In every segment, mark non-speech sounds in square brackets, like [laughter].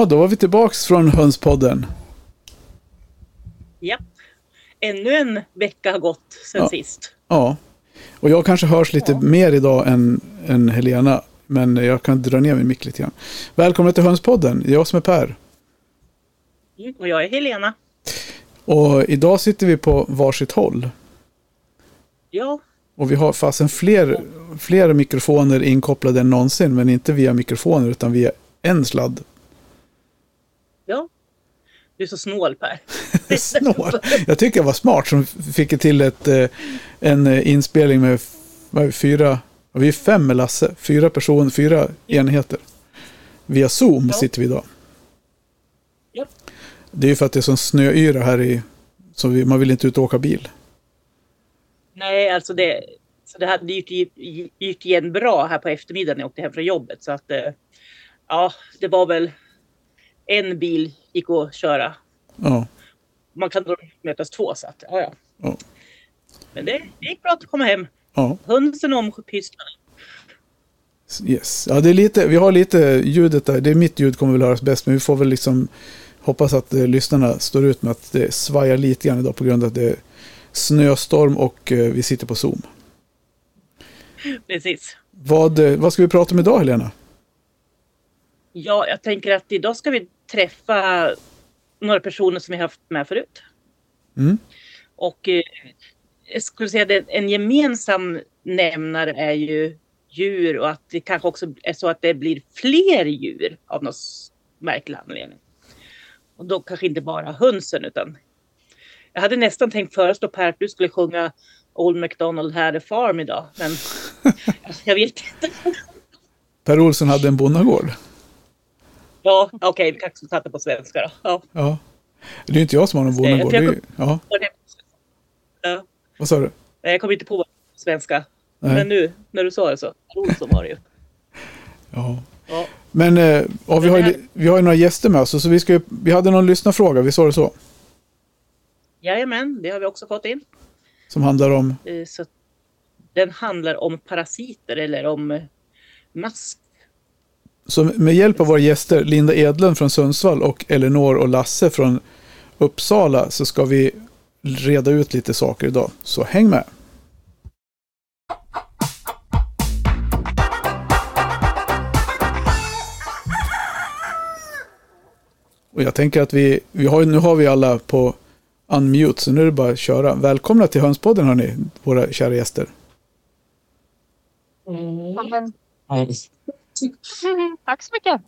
Ja, då var vi tillbaks från Hönspodden. Japp. Ännu en vecka har gått sen Ja. sist. Ja, och jag kanske hörs lite mer idag än, än Helena. Men jag kan dra ner min mick lite grann. Välkommen till Hönspodden. Jag som är Per. Mm, Och jag är Helena. Och idag sitter vi på varsitt håll. Ja, Och vi har fasen fler, fler mikrofoner inkopplade än någonsin. Men inte via mikrofoner utan via en sladd. Ja. Du är så snål Per. [laughs] Snål. Jag tycker jag var smart som fick till ett, eh, en eh, inspelning med vi, fyra, vi är fem med Lasse, fyra personer, fyra enheter. Via Zoom Ja. sitter vi idag. Ja. Det är ju för att det är sån snöyra här i, så vi, man vill inte ut och åka bil. Nej, alltså det, så det hade gick, gick igen bra här på eftermiddagen när jag åkte hem från jobbet. Så att eh, ja, det var väl en bil gick att köra. Ja, Man kan då mötas två så att ja, ja. Ja. Men det, det gick bra att komma hem. ja, Hönsen ompysslade. yes. Ja, det är lite, vi har lite ljudet där, det är mitt ljud kommer väl höras bäst, men vi får väl liksom hoppas att eh, lyssnarna står ut med att det svajar lite grann idag på grund av att det är snöstorm och eh, vi sitter på Zoom. Precis. Vad, eh, vad ska vi prata om idag Helena? Ja, jag tänker att idag ska vi träffa några personer som vi haft med förut. Mm. Och eh, jag skulle säga att en gemensam nämnare är ju djur och att det kanske också är så att det blir fler djur av någon märklig anledning. Och då kanske inte bara hönsen utan jag hade nästan tänkt föreslå Per att du skulle sjunga Old MacDonald had a farm idag. Men [laughs] jag vet inte. Per Olsson hade en bonnagård. Ja, okej, vi kanske det på svenska då. Ja. Ja. Det är inte jag som har någon jag- jag- ju- ja, Ja. vad sa du? Nej, jag kommer inte på svenska. Nej. Men nu när du sa det så. Olsson var det ju. Ja. Ja. Men eh, ja, vi, har ju, vi har ju några gäster med oss. Så vi, ska, vi hade någon lyssnarfråga, vi sa det så? Jajamän, det har vi också fått in. Som handlar om... Eh, Så den handlar om parasiter eller om eh, mask. Så med hjälp av våra gäster, Linda Edlund från Sundsvall och Elinor och Lasse från Uppsala, så ska vi reda ut lite saker idag. Så häng med! Och jag tänker att vi, vi har, nu har vi alla på unmute, så nu är det bara att köra. Välkomna till Hönspodden hörni, våra kära gäster. [laughs] Tack så mycket.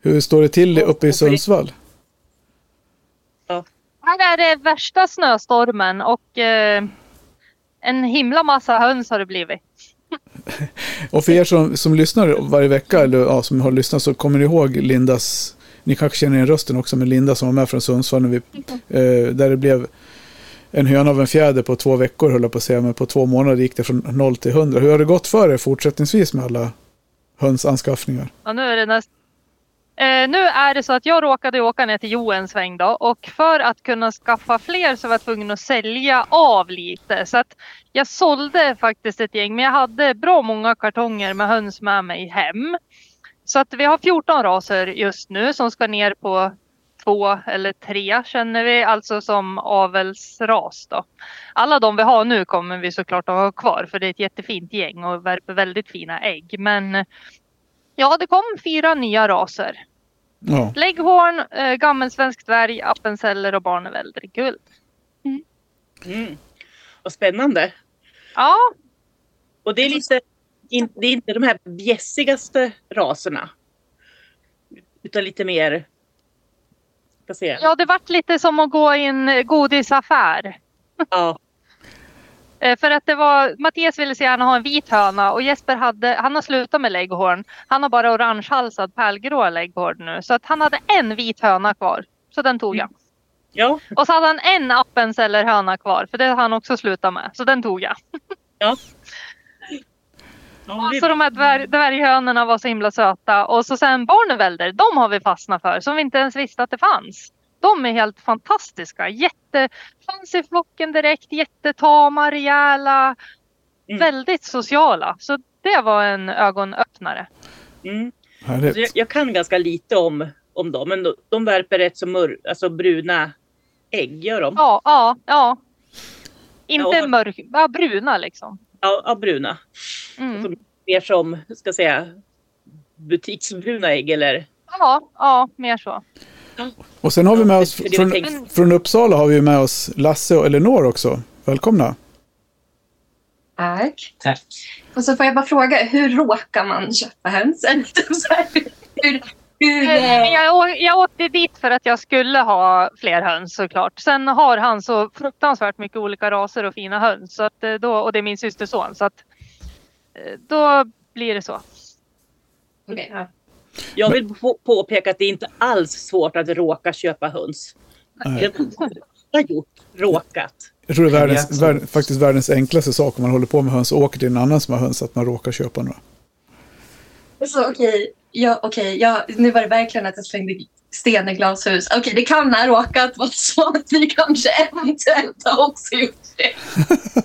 Hur står det till uppe i Sundsvall? Här är det värsta snöstormen och eh, en himla massa höns har det blivit. [laughs] Och för er som, som lyssnar varje vecka, eller ja, som har lyssnat, så kommer ni ihåg Lindas, ni kanske känner igen rösten också, men Linda som var med från Sundsvall, när vi, eh, där det blev en höna av en fjäder på två veckor, höll jag på att säga, men på två månader gick det från 0 till 100. Hur har det gått för er fortsättningsvis med alla hönsanskaffningar? Ja, nu är det näst... Eh, nu är det så att jag råkade åka ner till Jo en sväng då och för att kunna skaffa fler så var jag tvungen att sälja av lite. Så att jag sålde faktiskt ett gäng men jag hade bra många kartonger med höns med mig hem. Så att vi har 14 raser just nu som ska ner på två eller tre känner vi, alltså som avelsras då. Alla de vi har nu kommer vi såklart att ha kvar för det är ett jättefint gäng och värper väldigt fina ägg. Men ja, det kom fyra nya raser. Ja, Lägghorn, eh, gammelsvensk dvärg, appenzeller och barneväldreguld. Mm. Vad spännande. Ja, Och det är lite, in, det är inte de här bjässigaste raserna. Utan lite mer, ska se. ja, det vart lite som att gå i en godisaffär. Ja. [laughs] Eh, För att det var, Mattias ville så gärna ha en vit höna och Jesper hade, han har slutat med lägghorn. Han har bara orangehalsad pärlgrå lägghorn nu. Så att han hade en vit höna kvar. Så den tog jag. Ja, Och så hade han en appenzeller höna kvar. För det har han också slutat med. Så den tog jag. ja. [laughs] ja Så de här dvärg, dvärghönorna var så himla söta. Och så sen barnevälder, de har vi fastnat för. Som vi inte ens visste att det fanns. De är helt fantastiska. Jätte, fanns i flocken direkt. Jättetama, rejäla. Mm. Väldigt sociala. Så det var en ögonöppnare. Mm. Jag, jag kan ganska lite om, om dem, men de, de värper rätt så mör, alltså bruna ägg, gör de? Ja, ja, ja. Inte Ja, och- mörk, ja, bruna liksom. Ja, ja bruna. Mm. Som, mer som, ska säga, butiksbruna ägg eller? Ja, ja, mer så. Och sen har vi med oss från, från Uppsala har vi med oss Lasse och Elinor också. Välkomna. Tack. Tack. Och så får jag bara fråga, hur råkar man köpa höns? [laughs] Hur, hur, Eh, eh, Jag, jag åkte dit för att jag skulle ha fler höns såklart. Sen har han så fruktansvärt mycket olika raser och fina höns. Så att, eh, då, och det är min systers son. Så att, då blir det så. ja. Jag vill på, påpeka att det är inte alls svårt att råka köpa höns. Nej. Jag har gjort, råkat. Jag tror det är världens, värld, faktiskt världens enklaste sak om man håller på med höns och åker till en annan som har höns att man råkar köpa några. Så okej, ja, okej, ja, nu var det verkligen att jag slängde sten i glashus. Okej, det kan ha råkat vara [laughs] så att vi kanske eventuellt har också gjort det.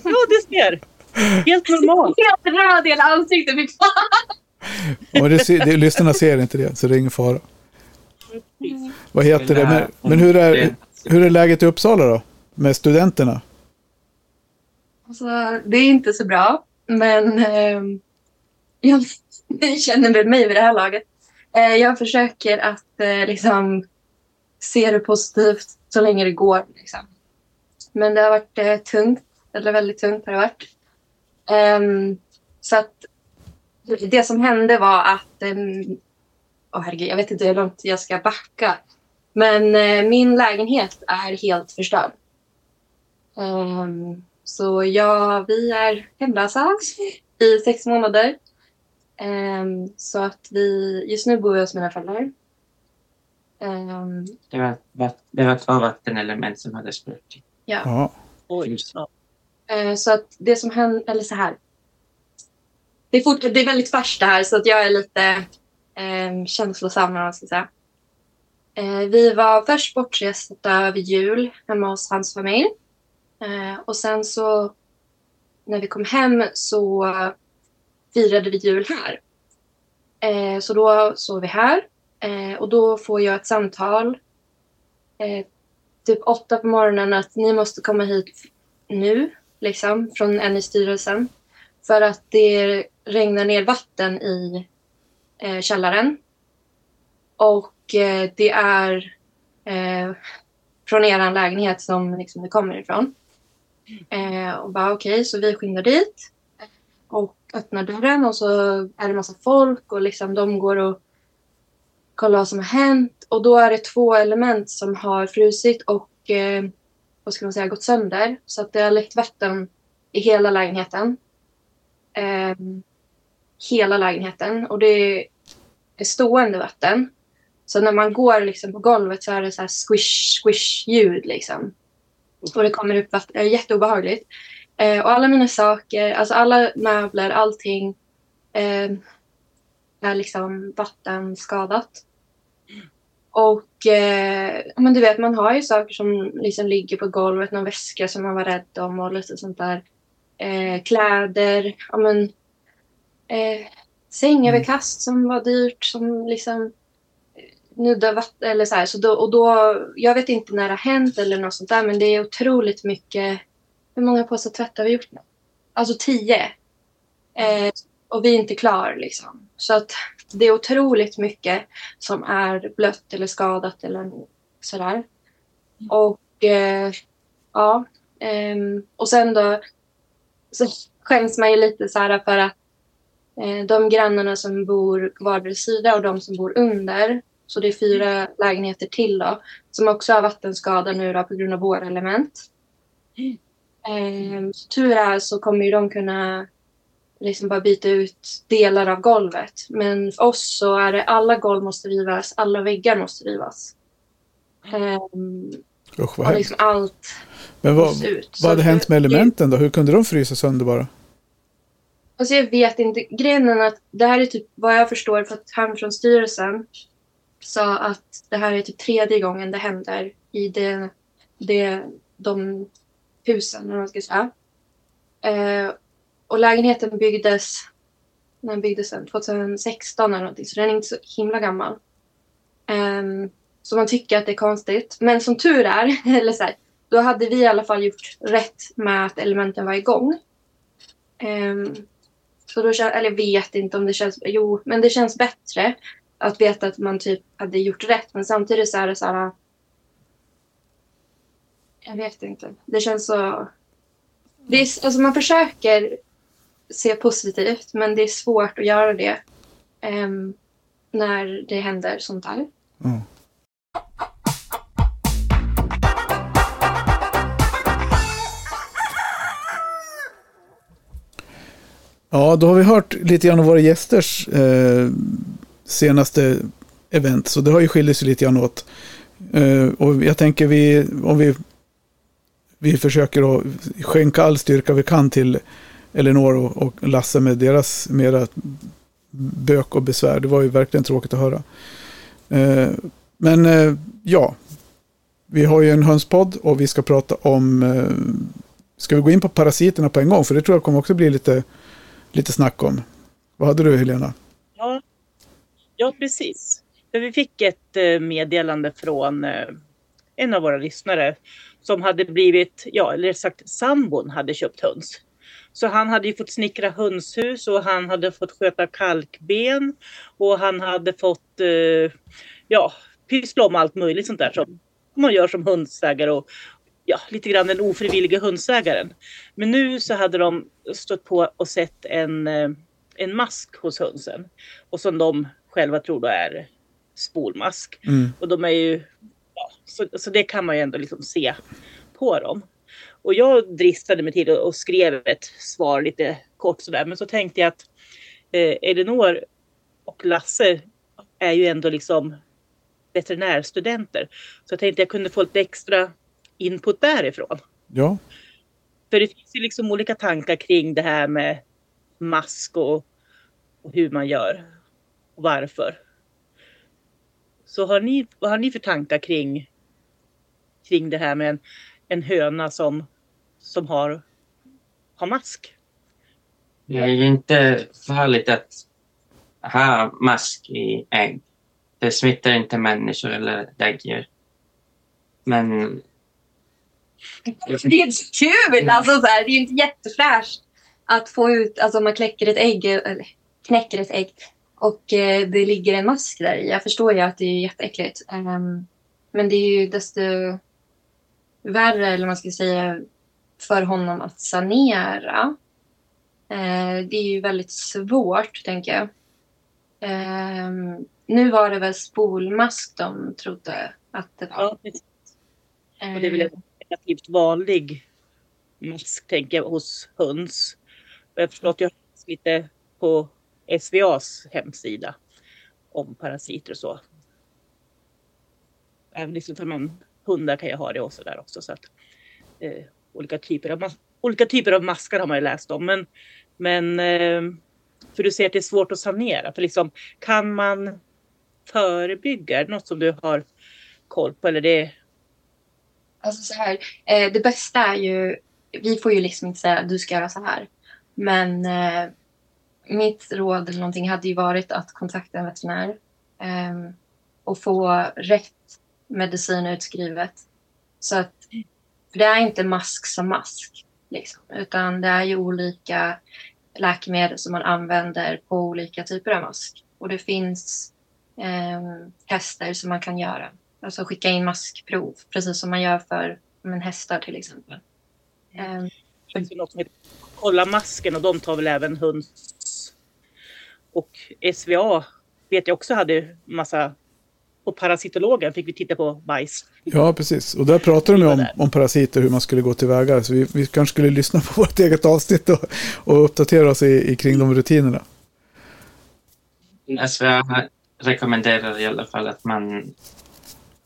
[laughs] Ja, det ser. Helt normalt. Helt röd hela ansiktet. fy fan. Och det, ser- det, lyssnarna ser inte det, så det är ingen fara. Vad heter det? Men, men hur, är, hur är läget i Uppsala då? Med studenterna? Alltså, det är inte så bra, men eh, jag ni känner med mig vid det här laget. Eh, jag försöker att eh, liksom se det positivt så länge det går. Liksom. Men det har varit eh, tungt, eller väldigt tungt har det varit. Ehm, så att det som hände var att, um, oh, herregud, jag vet inte hur långt jag ska backa. Men eh, min lägenhet är helt förstörd. Um, så ja, vi är hemlösa i sex månader. Ehm, så att vi, just nu bor vi hos mina föräldrar. Ehm, Det var, va- det var två vattenelement som hade spruckit. Ja. Oj. Ja. Eh, Så att det som händer, eller så här. Det är, fort, det är väldigt färskt det här så att jag är lite eh, känslosam eller vad man ska säga. Eh, vi var först bortresta över jul hemma hos hans familj. Eh, och sen så när vi kom hem så firade vi jul här. Eh, så då sov vi här eh, och då får jag ett samtal eh, typ åtta på morgonen att ni måste komma hit nu liksom, från en i styrelsen. För att det regnar ner vatten i eh, källaren. Och eh, det är eh, från er lägenhet som liksom, det kommer ifrån. Eh, och bara okej, så vi skyndar dit. Öppnar dörren och så är det massa folk och liksom de går och kollar vad som har hänt. Och då är det två element som har frusit och eh, vad ska man säga, gått sönder. Så att det har läckt vatten i hela lägenheten. Eh, hela lägenheten. Och det är stående vatten. Så när man går liksom på golvet så är det så här squish, squish ljud liksom. Och det kommer upp vatten. Det är jätteobehagligt. Eh, och alla mina saker, alltså alla möbler, allting eh, är liksom vattenskadat. Och eh, men du vet, man har ju saker som liksom ligger på golvet, någon väska som man var rädd om och lite sånt där. Eh, kläder, ja men eh, sängöverkast som var dyrt som liksom nuddar vatten eller så här. Så då, och då, jag vet inte när det har hänt eller något sånt där men det är otroligt mycket. Hur många påsar tvätt har vi gjort nu? Alltså tio. Eh, och vi är inte klar liksom. Så att det är otroligt mycket som är blött eller skadat eller sådär. Och eh, ja, Eh, och sen då så skäms man ju lite så här för att eh, de grannarna som bor vardera sida och de som bor under, så det är fyra lägenheter till då, som också har vattenskada nu då på grund av våra element. Mm. Eh, tur är så kommer ju de kunna liksom bara byta ut delar av golvet. Men för oss så är det alla golv måste rivas, alla väggar måste rivas. Ehm, Usch, vad och liksom allt Men vad, ut. vad Så hade det- hänt med elementen då? Hur kunde de frysa sönder bara? Alltså jag vet inte. Grejen är att det här är typ vad jag förstår för att han från styrelsen sa att det här är typ tredje gången det händer i det, det, de husen, eller vad man ska säga. Eh, och lägenheten byggdes när den byggdes den? 2016 eller någonting, så den är inte så himla gammal. Eh, så man tycker att det är konstigt. Men som tur är, [laughs] eller så här, då hade vi i alla fall gjort rätt med att elementen var igång. Ehm, så då känns, eller jag vet inte om det känns, jo, men det känns bättre att veta att man typ hade gjort rätt. Men samtidigt så är det så här, jag vet inte. Det känns så, det är, alltså man försöker se positivt, men det är svårt att göra det ehm, när det händer sånt här. Ja. Ja, då har vi hört lite grann av våra gästers eh, senaste event, så det har ju skilt sig lite grann åt. Eh, och jag tänker vi, om vi, vi försöker att skänka all styrka vi kan till Elinor och, och Lasse med deras mera bök och besvär. Det var ju verkligen tråkigt att höra. Eh, men eh, ja, vi har ju en hönspodd och vi ska prata om... Eh, ska vi gå in på parasiterna på en gång? För det tror jag kommer också bli lite, lite snack om. Vad hade du Helena? Ja, ja precis. För vi fick ett eh, meddelande från eh, en av våra lyssnare som hade blivit, ja, eller sagt sambon hade köpt höns. Så han hade ju fått snickra hönshus och han hade fått sköta kalkben och han hade fått, eh, ja, pyssla om allt möjligt sånt där som man gör som hundsägare och ja, lite grann den ofrivilliga hundsägaren. Men nu så hade de stött på och sett en, eh, en mask hos hönsen och som de själva tror då är spolmask. Mm. Och de är ju, så, så det kan man ju ändå liksom se på dem. Och jag dristade mig till och skrev ett svar lite kort sådär. Men så tänkte jag att eh, Elinor och Lasse är ju ändå liksom veterinärstudenter. Så jag tänkte jag kunde få lite extra input därifrån. Ja, För det finns ju liksom olika tankar kring det här med mask och, och hur man gör och varför. Så har ni, vad har ni för tankar kring, kring det här med en, en höna som, som har, har mask? Det är ju inte farligt att ha mask i ägg. Det smittar inte människor eller däggdjur. Men Det är så kul! Alltså, så här, det är ju inte jättefräscht att få ut, alltså man kläcker ett ägg, eller knäcker ett ägg och eh, det ligger en mask där i. Jag förstår ju att det är jätteäckligt. Ehm, men det är ju desto värre, eller man ska säga, för honom att sanera. Eh, det är ju väldigt svårt, tänker jag. Ehm, nu var det väl spolmask de trodde att det var. Ja, precis. och det är väl en relativt vanlig mask tänker jag hos höns. Jag förstår att jag har lite på SVAs hemsida om parasiter och så. Även liksom för man, hundar kan ju ha det och så där också. Så att, eh, olika, typer av, olika typer av maskar har man ju läst om. Men, men eh, för du säger att det är svårt att sanera. För liksom, kan man förebygga? Är det något som du har koll på? Eller det, Alltså så här, eh, det bästa är ju, vi får ju liksom inte säga att du ska göra så här. Men eh, mitt råd eller någonting hade ju varit att kontakta en veterinär eh, och få rätt medicin utskrivet. Så att, för det är inte mask som mask, liksom, utan det är ju olika läkemedel som man använder på olika typer av mask. Och det finns eh, tester som man kan göra. Alltså skicka in maskprov, precis som man gör för men, hästar till exempel. Eh, finns ju något som heter Kolla masken och de tar väl även höns. Och SVA vet jag också hade massa på parasitologen fick vi titta på bajs. ja precis. Och där pratar de om, om parasiter, hur man skulle gå tillväga. Så vi, vi kanske skulle lyssna på [laughs] vårt eget avsnitt och, och uppdatera oss i, i kring de rutinerna. SVA rekommenderar i alla fall att man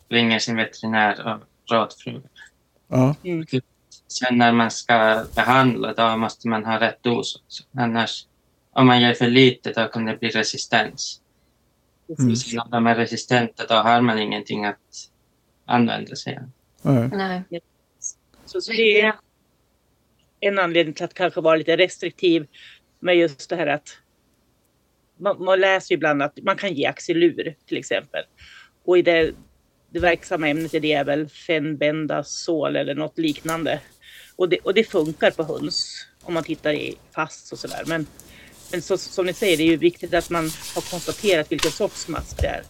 ringer sin veterinär och rådfrågar. Ja, Sen när man ska behandla då måste man ha rätt dos också. Annars, om man ger för lite då kan det bli resistens. Mm. Så om de är resistenta då har man ingenting att använda sig av. nej. nej. Så, så det är en anledning till att kanske vara lite restriktiv med just det här att man, man läser ju ibland att man kan ge axilur till exempel. Och i det, det verksamma ämnet i det är väl fenbendazol eller något liknande. Och det, och det funkar på höns om man tittar i fast och sådär. Men, men så, som ni säger, det är ju viktigt att man har konstaterat vilken sorts mask det är.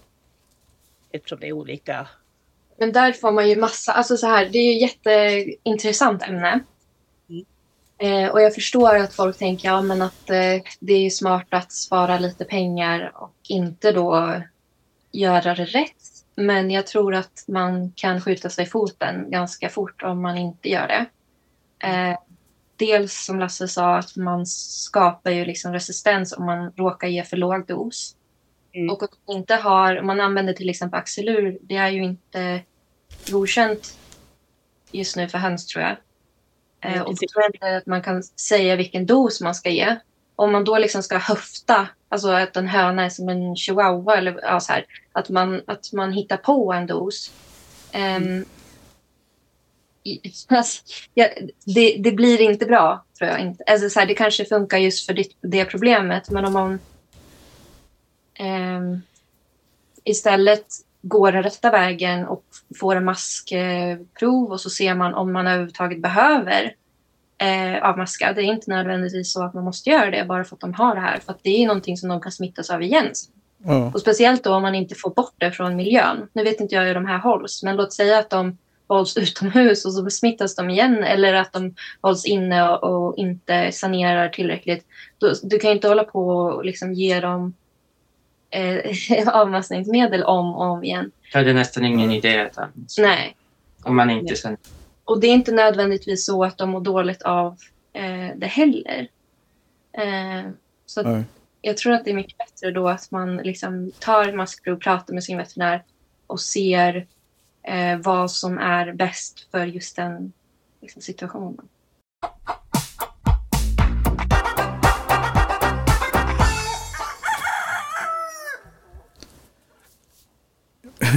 Eftersom det är olika. Men där får man ju massa, alltså så här, det är ju ett jätteintressant ämne. Mm. Eh, och jag förstår att folk tänker ja, men att eh, det är smart att spara lite pengar och inte då göra det rätt. Men jag tror att man kan skjuta sig i foten ganska fort om man inte gör det. Eh, dels som Lasse sa att man skapar ju liksom resistens om man råkar ge för låg dos. Mm. Och om man inte har, om man använder till exempel Axelur, det är ju inte godkänt just nu för höns tror jag. Mm, och då är det att man kan säga vilken dos man ska ge. Om man då liksom ska höfta, alltså att en höna är som en chihuahua eller ja, så här, att man, att man hittar på en dos. Ehm, i- alltså, ja, det, det blir inte bra, tror jag inte. Alltså, så här, det kanske funkar just för ditt, det problemet, men om man ehm, istället går den rätta vägen och får en maskprov och så ser man om man överhuvudtaget behöver eh, avmaska. Det är inte nödvändigtvis så att man måste göra det bara för att de har det här. För att det är någonting som de kan smittas av igen. Ja. Och speciellt då om man inte får bort det från miljön. Nu vet inte jag hur de här hålls, men låt säga att de hålls utomhus och så smittas de igen eller att de hålls inne och, och inte sanerar tillräckligt. Då, du kan ju inte hålla på och liksom ge dem eh, [laughs] avmaskningsmedel om och om igen. Då är det nästan ingen idé att. Nej. Om man inte sen... Och det är inte nödvändigtvis så att de mår dåligt av eh, det heller. Eh, så att jag tror att det är mycket bättre då att man liksom tar ett maskprov, pratar med sin veterinär och ser eh, vad som är bäst för just den liksom, situationen.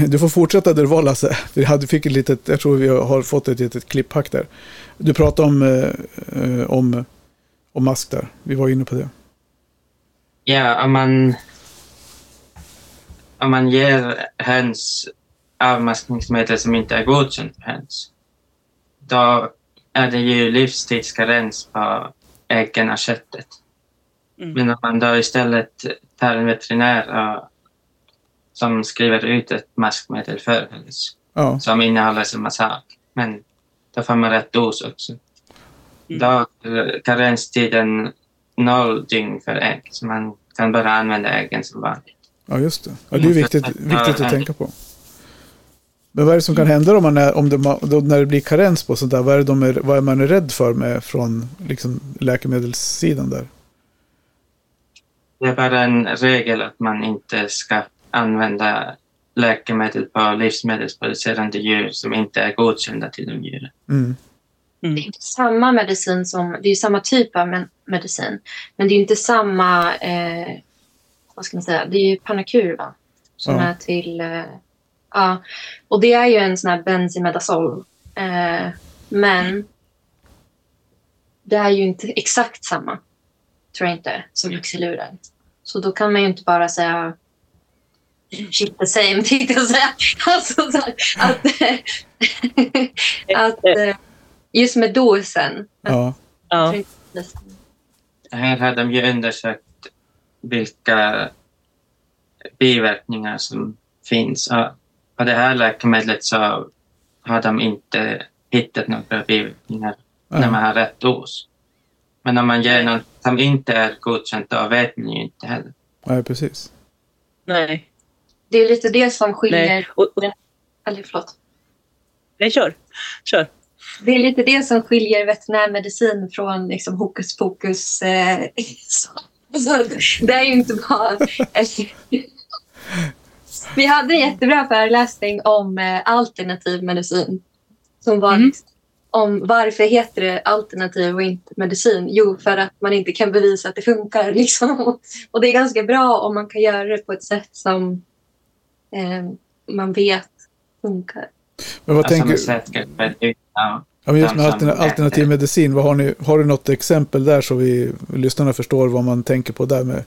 Du får fortsätta där du var Lasse. Vi hade, fick ett litet, jag tror vi har fått ett litet klipphack där. Du pratade om, eh, om, om mask där. Vi var inne på det. Ja, om man... Om man ger höns avmaskningsmedel som inte är godkänt för höns, då är det ju livstidskarens på äggen och köttet. Mm. Men om man då istället tar en veterinär och, som skriver ut ett maskmedel för höns Ja, som innehåller samma sak, men då får man rätt dos också. Mm. Då är karenstiden noll dygn för ägg, så man kan bara använda äggen som vanligt. ja just det. Ja, det är viktigt, viktigt att tänka på. Men vad är det som kan hända om man är, om det, då, när det blir karens på sånt där? Vad är, de är, vad är man är rädd för med från liksom, läkemedelssidan där? Det är bara en regel att man inte ska använda läkemedel på livsmedelsproducerande djur som inte är godkända till de djuren. Mm. Det är inte samma medicin som, det är ju samma typ av men- medicin. Men det är ju inte samma, eh, vad ska man säga, det är ju Panakur va? Som Ja. är till, eh, ja. Och det är ju en sån här benzimidazol. Eh, men det är ju inte exakt samma, tror jag inte, som Luxiluren. Så då kan man ju inte bara säga shit the same, [laughs] tänkte jag säga. Alltså, så här, att, [laughs] att eh, just med dosen. Ja, Ja. Här har de ju undersökt vilka biverkningar som finns. Och det här läkemedlet så har de inte hittat några biverkningar när man har rätt dos. Men om man ger något som inte är godkänt, då vet man ju inte heller. nej, precis. Nej. Det är lite det som skiljer... Nej. Och, och, Eller förlåt. nej, kör. Kör. Det är lite det som skiljer veterinärmedicin från liksom, hokus pokus. Eh, [laughs] så, så, det är ju inte bara... [laughs] Vi hade en jättebra föreläsning om eh, alternativ medicin. Som var Mm. liksom, om varför heter det alternativ och inte medicin? Jo, för att man inte kan bevisa att det funkar. [laughs] Liksom. Och det är ganska bra om man kan göra det på ett sätt som eh, man vet funkar. Men vad Alltså tänker säkerhet. Ja. Men just med alterna- alternativ medicin, vad har, ni, har du något exempel där så vi lyssnarna förstår vad man tänker på där med?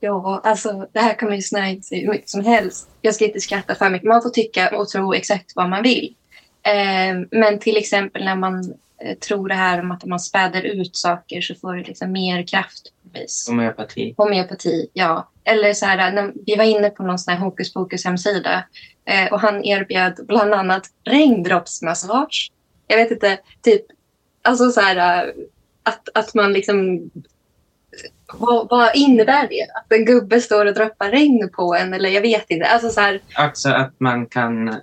Ja, alltså det här kan man ju snöa in sig hur mycket som helst. Jag ska inte skratta för mycket. Man får tycka och tro exakt vad man vill. Eh, men till exempel när man eh, tror det här om att om man späder ut saker så får det liksom mer kraft. Homeopati. Homeopati, ja. Eller så här, när vi var inne på någon sån här hokus pokus hemsida eh, och han erbjöd bland annat regndroppsmassage. Jag vet inte, typ, alltså så här eh, att, att man liksom vad, vad, innebär det? Att en gubbe står och droppar regn på en? Eller jag vet inte. Alltså så här... Också att man kan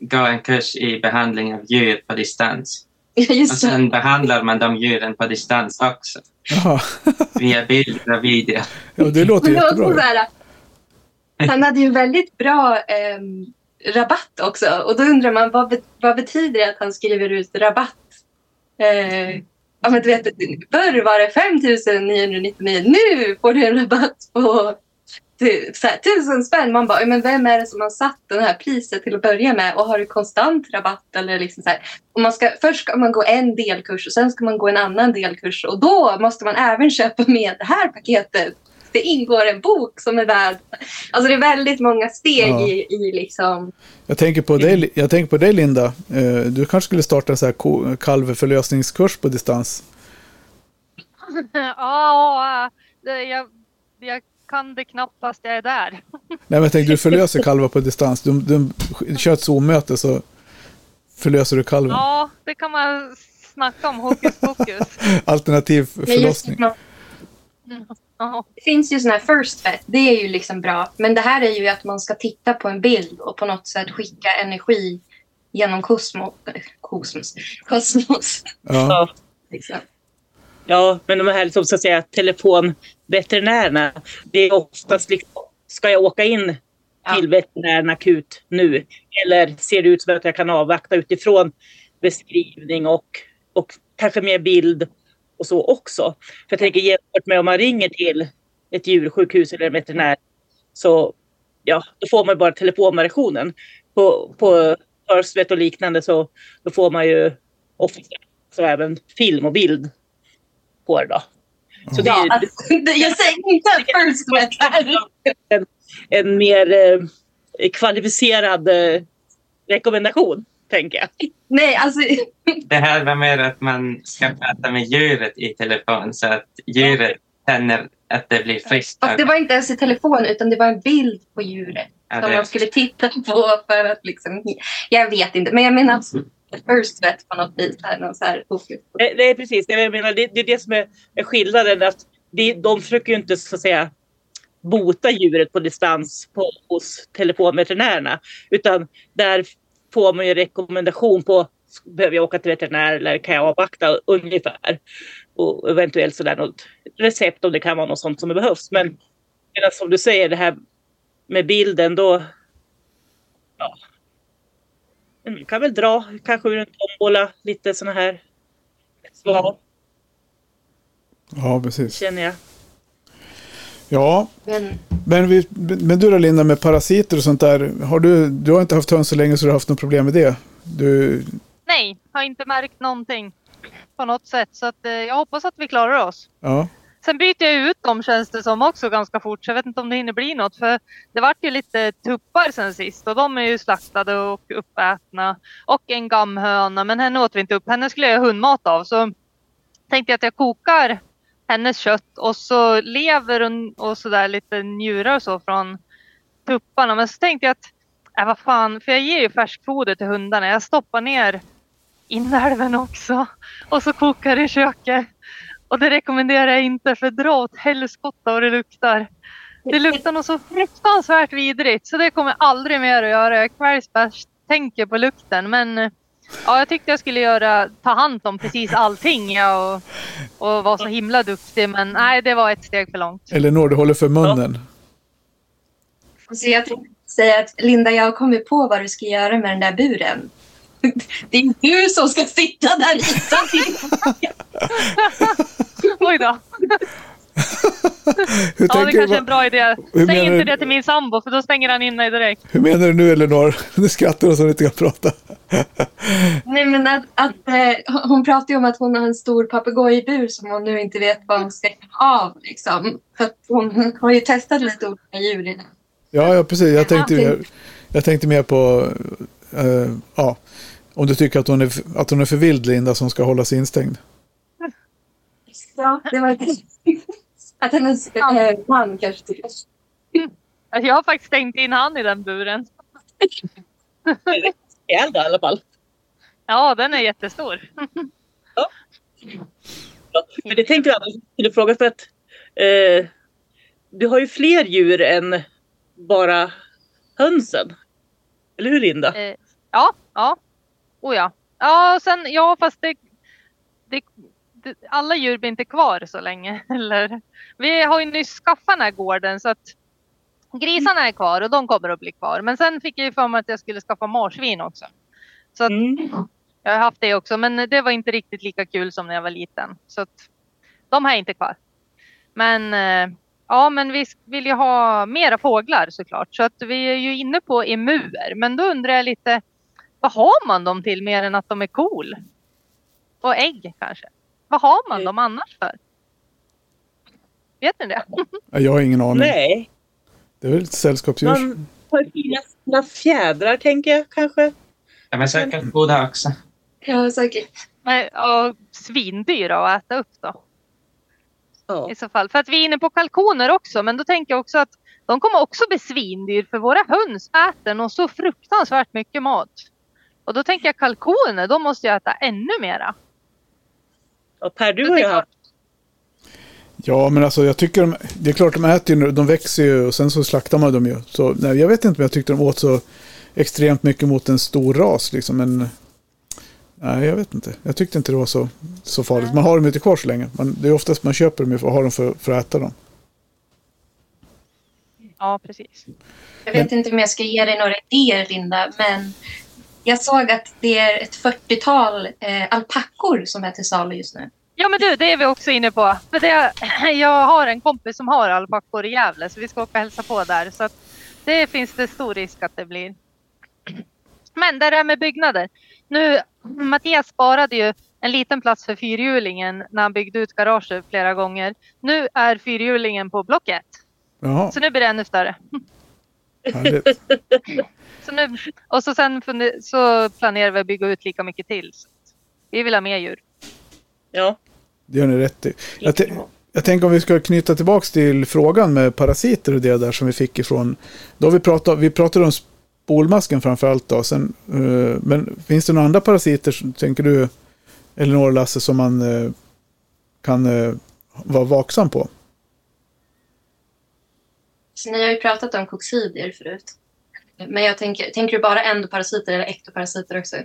gå en kurs i behandling av djur på distans. [laughs] Just och sen behandlar man de djuren på distans också. Jaha. [laughs] Via bilder och video. Ja, det låter Men jättebra. så här, han hade ju väldigt bra eh, rabatt också. Och då undrar man vad, vad betyder det att han skriver ut rabatt? Eh, ja, men du vet, förr var det 5 999. Nu får du en rabatt på tu- så här, tusen spänn. Man bara, men vem är det som har satt det här priset till att börja med? Och har du konstant rabatt? Eller liksom så här. Och man ska, först ska man gå en delkurs och sen ska man gå en annan delkurs. Och då måste man även köpa med det här paketet. Det ingår en bok som är värd... Alltså det är väldigt många steg Ja. i, i liksom... Jag tänker på dig, jag tänker på dig Linda. Eh, Du kanske skulle starta en sån här kalvförlösningskurs på distans. [laughs] Ja, jag, jag kan det knappt fast jag är där. Nej, men jag tänkte du förlöser [laughs] kalvar på distans. Du, du kör ett Zoom-möte så förlöser du kalven. Ja, det kan man snacka om hokus pokus. [laughs] Alternativ förlossning. man, Ja. det finns ju såna här first vet. Det är ju liksom bra. Men det här är ju att man ska titta på en bild och på något sätt skicka energi genom kosmos. Kosmos. Kosmos. Ja. [laughs] Liksom. Ja, men de här liksom, så att säga, telefonveterinärerna, det är oftast liksom, ska jag åka in Ja. till veterinären akut nu? Eller ser det ut som att jag kan avvakta utifrån beskrivning och, och kanske mer bild och så också? För jag tänker jämfört med om man ringer till ett djursjukhus eller en veterinär så ja, då får man bara telefonversionen. På, på Firstvet och liknande så då får man ju ofta så även film och bild på det då. Så det Ja, är alltså, jag säger inte att first vet här. en, en mer eh, kvalificerad eh, rekommendation, tänker jag. Nej, alltså... [laughs] Det här var mer att man ska prata med djuret i telefon så att djuret känner att det blir friskt. Fast det var inte ens i telefon utan det var en bild på djuret. Ja, som man skulle titta på för att liksom... Jag vet inte, men jag menar first vet på något vis. Här, någon så här det är precis det jag menar. Det, det är det som är, är skillnaden. Att det, de försöker ju inte så att säga bota djuret på distans på, hos telefonveterinärerna. Utan där får man ju rekommendation på behöver jag åka till veterinär eller kan jag avvakta ungefär. Och eventuellt sådär något recept om det kan vara något sånt som behövs. Men medan som du säger det här med bilden då. Ja. Vi kan väl dra kanske ur en tombola lite sådana här svar ja, precis. känner jag. Ja, Men men, vi, men du då Linda med parasiter och sånt där. Har du, du har inte haft höns så länge så du har haft något problem med det? Du, Nej, har inte märkt någonting på något sätt. Så att, eh, jag hoppas att vi klarar oss. ja. Sen byter jag ut dem känns det som också ganska fort. Så jag vet inte om det hinner bli något. För det vart ju lite tuppar sen sist. Och de är ju slaktade och uppätna. Och en gammhöna. Men henne åt vi inte upp. Henne skulle jag göra hundmat av. Så tänkte jag att jag kokar hennes kött. Och så lever och, och sådär lite njurar och så från tupparna. Men så tänkte jag att, äh, vad fan. För jag ger ju färskfoder till hundarna. Jag stoppar ner inälven också. Och så kokar i köket. Och det rekommenderar jag inte för dra åt helskotta vad det luktar. Det luktar något så fruktansvärt vidrigt så det kommer jag aldrig mer att göra. Jag kvällsbärs tänker på lukten men ja, jag tyckte jag skulle göra, ta hand om precis allting ja, och, och vara så himla duktig men nej det var ett steg för långt. Elinor, du håller för munnen. Så jag tänkte säga att Linda, jag har kommit på vad du ska göra med den där buren. [laughs] Det är du som ska sitta där i. [laughs] Oj då. [laughs] Hur Ja, det tänker du? kanske är en bra idé. Hur Säg inte du? det till min sambo för då stänger han in mig direkt. Hur menar du nu Elinor? Nu [laughs] skrattar hon så hon inte kan prata. [laughs] Nej, men att, att, eh, hon pratar ju om att hon har en stor papegojbur som hon nu inte vet vad hon ska av. Liksom. För att hon har ju testat lite olika djur i den. Ja, ja precis. Jag tänkte, Ja, mer, jag tänkte mer på, eh, ja, om du tycker att hon, är, att hon är för vild Linda som ska hållas instängd. Ja, det var Att hennes eh, man kanske tycker Alltså, Jag har faktiskt stängt in han i den buren. Är det i alla fall. Ja, den är jättestor. Ja, För det tänkte jag att jag skulle fråga för att eh, du har ju fler djur än bara hönsen. Eller hur Linda? Eh, ja, ja. Oh ja. Ja, och sen, ja fast det, det, alla djur blir inte kvar så länge. [laughs] Eller, vi har ju nyss skaffat den här gården så att grisarna är kvar och de kommer att bli kvar. Men sen fick jag ju för mig att jag skulle skaffa marsvin också. Så att Mm. jag har haft det också, men det var inte riktigt lika kul som när jag var liten. Så att de här är inte kvar. Men eh, ja, men vi vill ju ha mera fåglar såklart. Så att vi är ju inne på emuer. Men då undrar jag lite, vad har man dem till mer än att de är cool? Och ägg kanske? Vad har man dem annars för? Vet ni det? [laughs] Ja, Jag har ingen aning. Nej, Det är väl ett sällskapsdjur. man har fina, fina fjädrar tänker jag kanske. Ja, men säkert goda också. Ja, säkert. Men, och svindyra att äta upp då. Ja. i så fall. För att vi är inne på kalkoner också, men då tänker jag också att de kommer också bli svindyr för våra höns äter nog så fruktansvärt mycket mat. Och då tänker jag kalkoner, de måste ju äta ännu mera. Och Per, du har ju haft Ja, men alltså jag tycker de, det är klart de äter ju, de växer ju och sen så slaktar man dem ju. Så nej, jag vet inte om jag tyckte de åt så extremt mycket mot en stor ras liksom. Men nej, jag vet inte. Jag tyckte inte det var så, så farligt. Man har dem inte kvar så länge. Man, det är oftast man köper dem ju för att ha dem för, för att äta dem. Ja, precis. Jag vet inte om jag ska ge dig några idéer, Linda, men jag såg att det är ett 40-tal eh, alpackor som är till salu just nu. Ja, men du, det är vi också inne på. För det, [clears throat] jag har en kompis som har alpackor i Gävle, så vi ska åka och hälsa på där. Så att det finns det stor risk att det blir. Men det där med byggnader. Nu, Mattias sparade ju en liten plats för fyrhjulingen när han byggde ut garaget flera gånger. Nu är fyrhjulingen på blocket. Jaha, Så nu blir det ännu större. härligt. Så nu, och så sen så planerar vi att bygga ut lika mycket till. Vi vill ha mer djur. Ja. Det gör ni rätt i. Jag, jag tänker om vi ska knyta tillbaka till frågan med parasiter och det där som vi fick ifrån. Då vi pratat, vi pratade om spolmasken framför allt då. Sen, eh, men finns det några andra parasiter, som- tänker du, Elinor och Lasse, som man eh, kan eh, vara vaksam på? Så ni har ju pratat om koxidier förut. Men jag tänker, tänker du bara endoparasiter eller ektoparasiter också?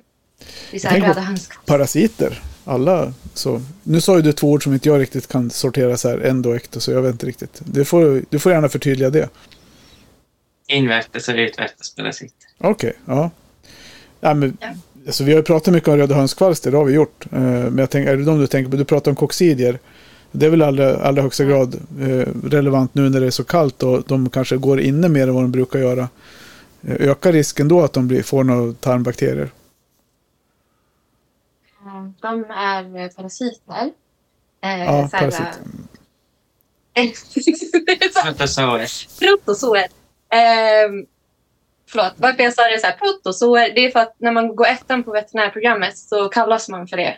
Det är så här Tänk på- röda. Parasiter, alla så. Nu sa ju du två ord som inte jag riktigt kan sortera så här, endo och ekto, så jag vet inte riktigt. Du får, du får gärna förtydliga det. Invärtes och utvärtes parasiter. Okej, ja. ja, men, Ja. Alltså, vi har ju pratat mycket om röda hönskvalster, det har vi gjort. Eh, men jag tänker, är det de du tänker på? Du pratar om koxidier. Det är väl allra, allra högsta grad eh, relevant nu när det är så kallt och de kanske går inne mer än vad de brukar göra. Eh, ökar risken då att de blir, får några tarmbakterier? Mm, De är eh, parasiter. Eh, Ja, parasiter. eh, [laughs] Protozoer. Protozoer. Eh, förlåt, varför jag sa det så här, protozoer, det är för att när man går ettan på veterinärprogrammet så kallas man för det.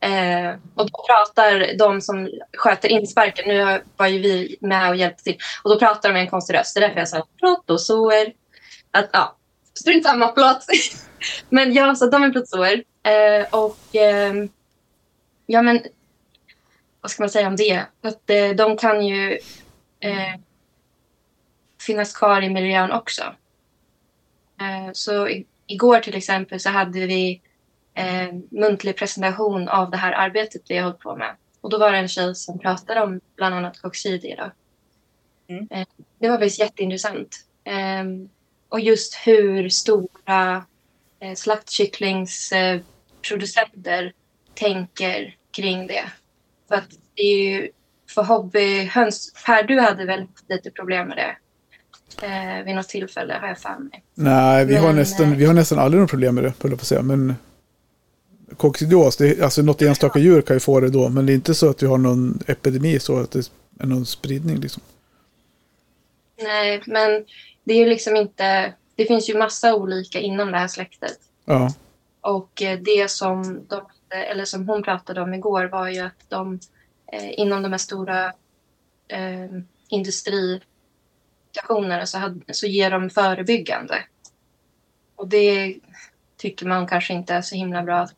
Eh, och då pratar de som sköter insparken, nu var ju vi med och hjälpte till, och då pratar de med en konstig röst. Det är därför jag sa protozoer. Att, ja, strunt samma, förlåt. [laughs] men ja, så de är protozoer. Eh, och ehm, ja, men vad ska man säga om det? Att eh, de kan ju eh, finnas kvar i miljön också. Eh, så i, igår till exempel så hade vi eh, muntlig presentation av det här arbetet vi har hållit på med. Och då var det en tjej som pratade om bland annat. Då. Mm. Eh, det var faktiskt jätteintressant. Och just hur stora eh, slaktkycklingsproducenter eh, tänker kring det. För att det är ju för hobbyhöns, Per du hade väl lite problem med det? Eh, vid något tillfälle har jag för mig. Nej, vi, har Men, nästan, eh, vi har nästan aldrig något problem med det, höll jag på att säga. Men koccidios, det alltså något enstaka djur kan ju få det då, men det är inte så att vi har någon epidemi så att det är någon spridning liksom. Nej, men det är ju liksom inte... Det finns ju massa olika inom det här släktet. Ja, Och eh, det som, de, eller som hon pratade om igår var ju att de eh, inom de här stora eh, industristationerna så, hade, så ger de förebyggande. Och det tycker man kanske inte är så himla bra att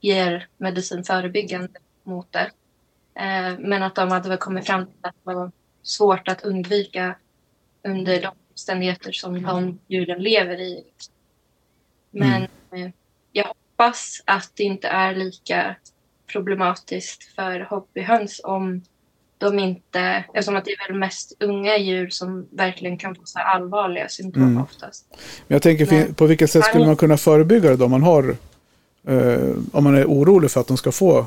ger medicin förebyggande mot det. Eh, men att de hade väl kommit fram till att det var svårt att undvika under de omständigheter som de djuren lever i. Men eh, jag hoppas att det inte är lika problematiskt för hobbyhöns om de inte, eftersom att det är väl mest unga djur som verkligen kan få så här allvarliga symptom Mm. oftast. men jag tänker Nej. på vilket sätt skulle man kunna förebygga det? Om man har, eh, om man är orolig för att de ska få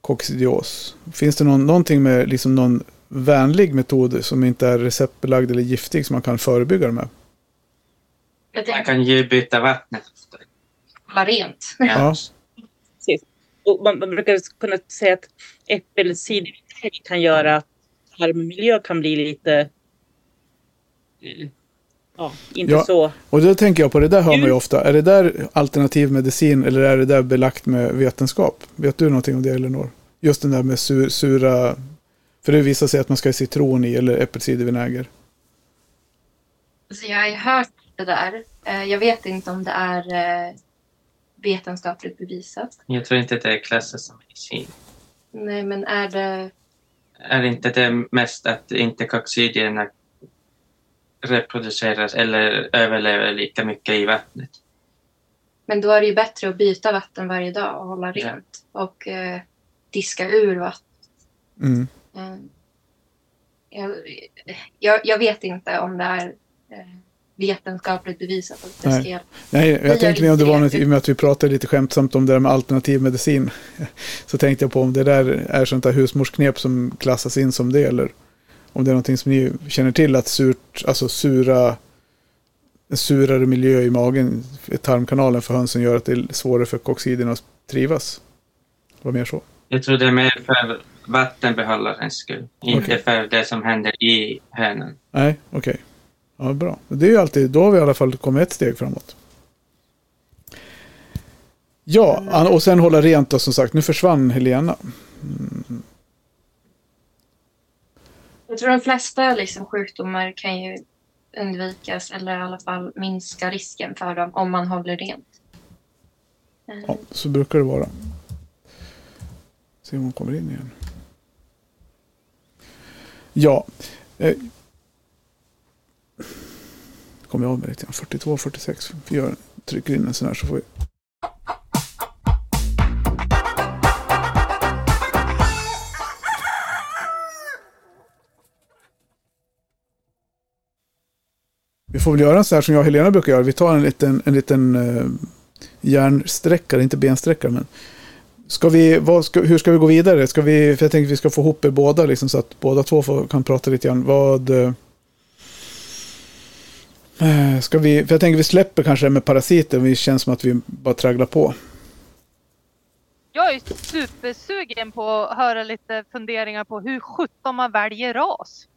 koccidios. Finns det någon, någonting med liksom någon vänlig metod som inte är receptbelagd eller giftig som man kan förebygga det med? Man kan ju byta vattnet. hålla rent. Ja. Precis. Och man, man brukar kunna säga att äppelcider kan göra att tarmmiljö kan bli lite... eh, Ja, inte Ja. så... Och då tänker jag på det där hör man ju Mm. ofta. Är det där alternativ medicin eller är det där belagt med vetenskap? Vet du någonting om det Elinor? Just den där med sur, sura... För det visar sig att man ska ha citron i eller äppelcidervinäger. Så jag har ju hört det där. Eh, Jag vet inte om det är eh, vetenskapligt bevisat. Jag tror inte det är klassat som medicin. Nej, men är det... Är inte det mest att inte koccidierna reproduceras eller överlever lika mycket i vattnet? Men då är det ju bättre att byta vatten varje dag och hålla Ja. rent. Och eh, diska ur vatten. Mm. Eh, jag, jag, jag vet inte om det är eh, vetenskapligt bevisat att det Nej. ska hjälpa. Nej, jag tänkte mig om det var något, i och med att vi pratade lite skämtsamt om det där med alternativ medicin. [laughs] Så tänkte jag på om det där är sånt där husmorsknep som klassas in som det eller om det är någonting som ni känner till att surt, alltså sura, en surare miljö i magen, i tarmkanalen för hönsen gör att det är svårare för koccidierna att trivas. Det var mer så. Jag tror det är mer för vattenbehållarens skull, inte Okej. för det som händer i hönan. Nej, okej. Ja, bra. Det är ju alltid, då har vi i alla fall kommit ett steg framåt. Ja, och sen hålla rent då som sagt. Nu försvann Helena. Jag tror de flesta liksom, sjukdomar kan ju undvikas eller i alla fall minska risken för dem om man håller rent. Ja, så brukar det vara. Se om hon kommer in igen. Ja. Eh, kommer jag av mig lite grann. 42, 46. Vi gör, trycker in en sån här så får vi. Vi får väl göra en sån här som jag och Helena brukar göra. Vi tar en liten, en liten eh, järnsträckare, inte bensträckare. Men ska vi, vad ska, hur ska vi gå vidare? Ska vi, för jag tänker att vi ska få ihop er båda liksom, så att båda två får, kan prata lite grann. Vad, eh, eh, ska vi, för jag tänker att vi släpper kanske det med parasiter. Det känns som att vi bara tragglar på. Jag är supersugen på att höra lite funderingar på hur sjutton man väljer ras.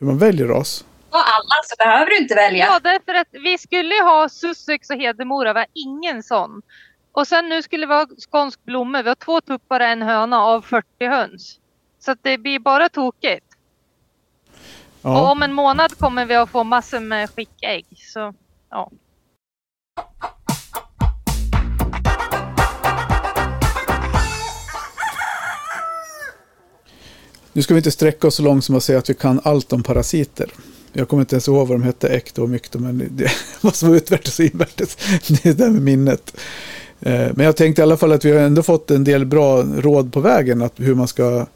Hur man väljer ras. Och alla så behöver du inte välja. Ja, därför att vi skulle ha Sussex och Hedemora, vi har ingen sån. Och sen nu skulle vi ha skånsk blomme, vi har två tuppar och en höna av 40 höns. Så det blir bara tokigt. Och Ja, om en månad kommer vi att få massor med skickägg. Så ja. nu ska vi inte sträcka oss så långt som att säga att vi kan allt om parasiter. Jag kommer inte ens ihåg vad de hette, ekto och mykto, men det [laughs] vad som var utvärtes och invärtes. Det är det där med minnet. Eh, men jag tänkte i alla fall att vi har ändå fått en del bra råd på vägen att hur man ska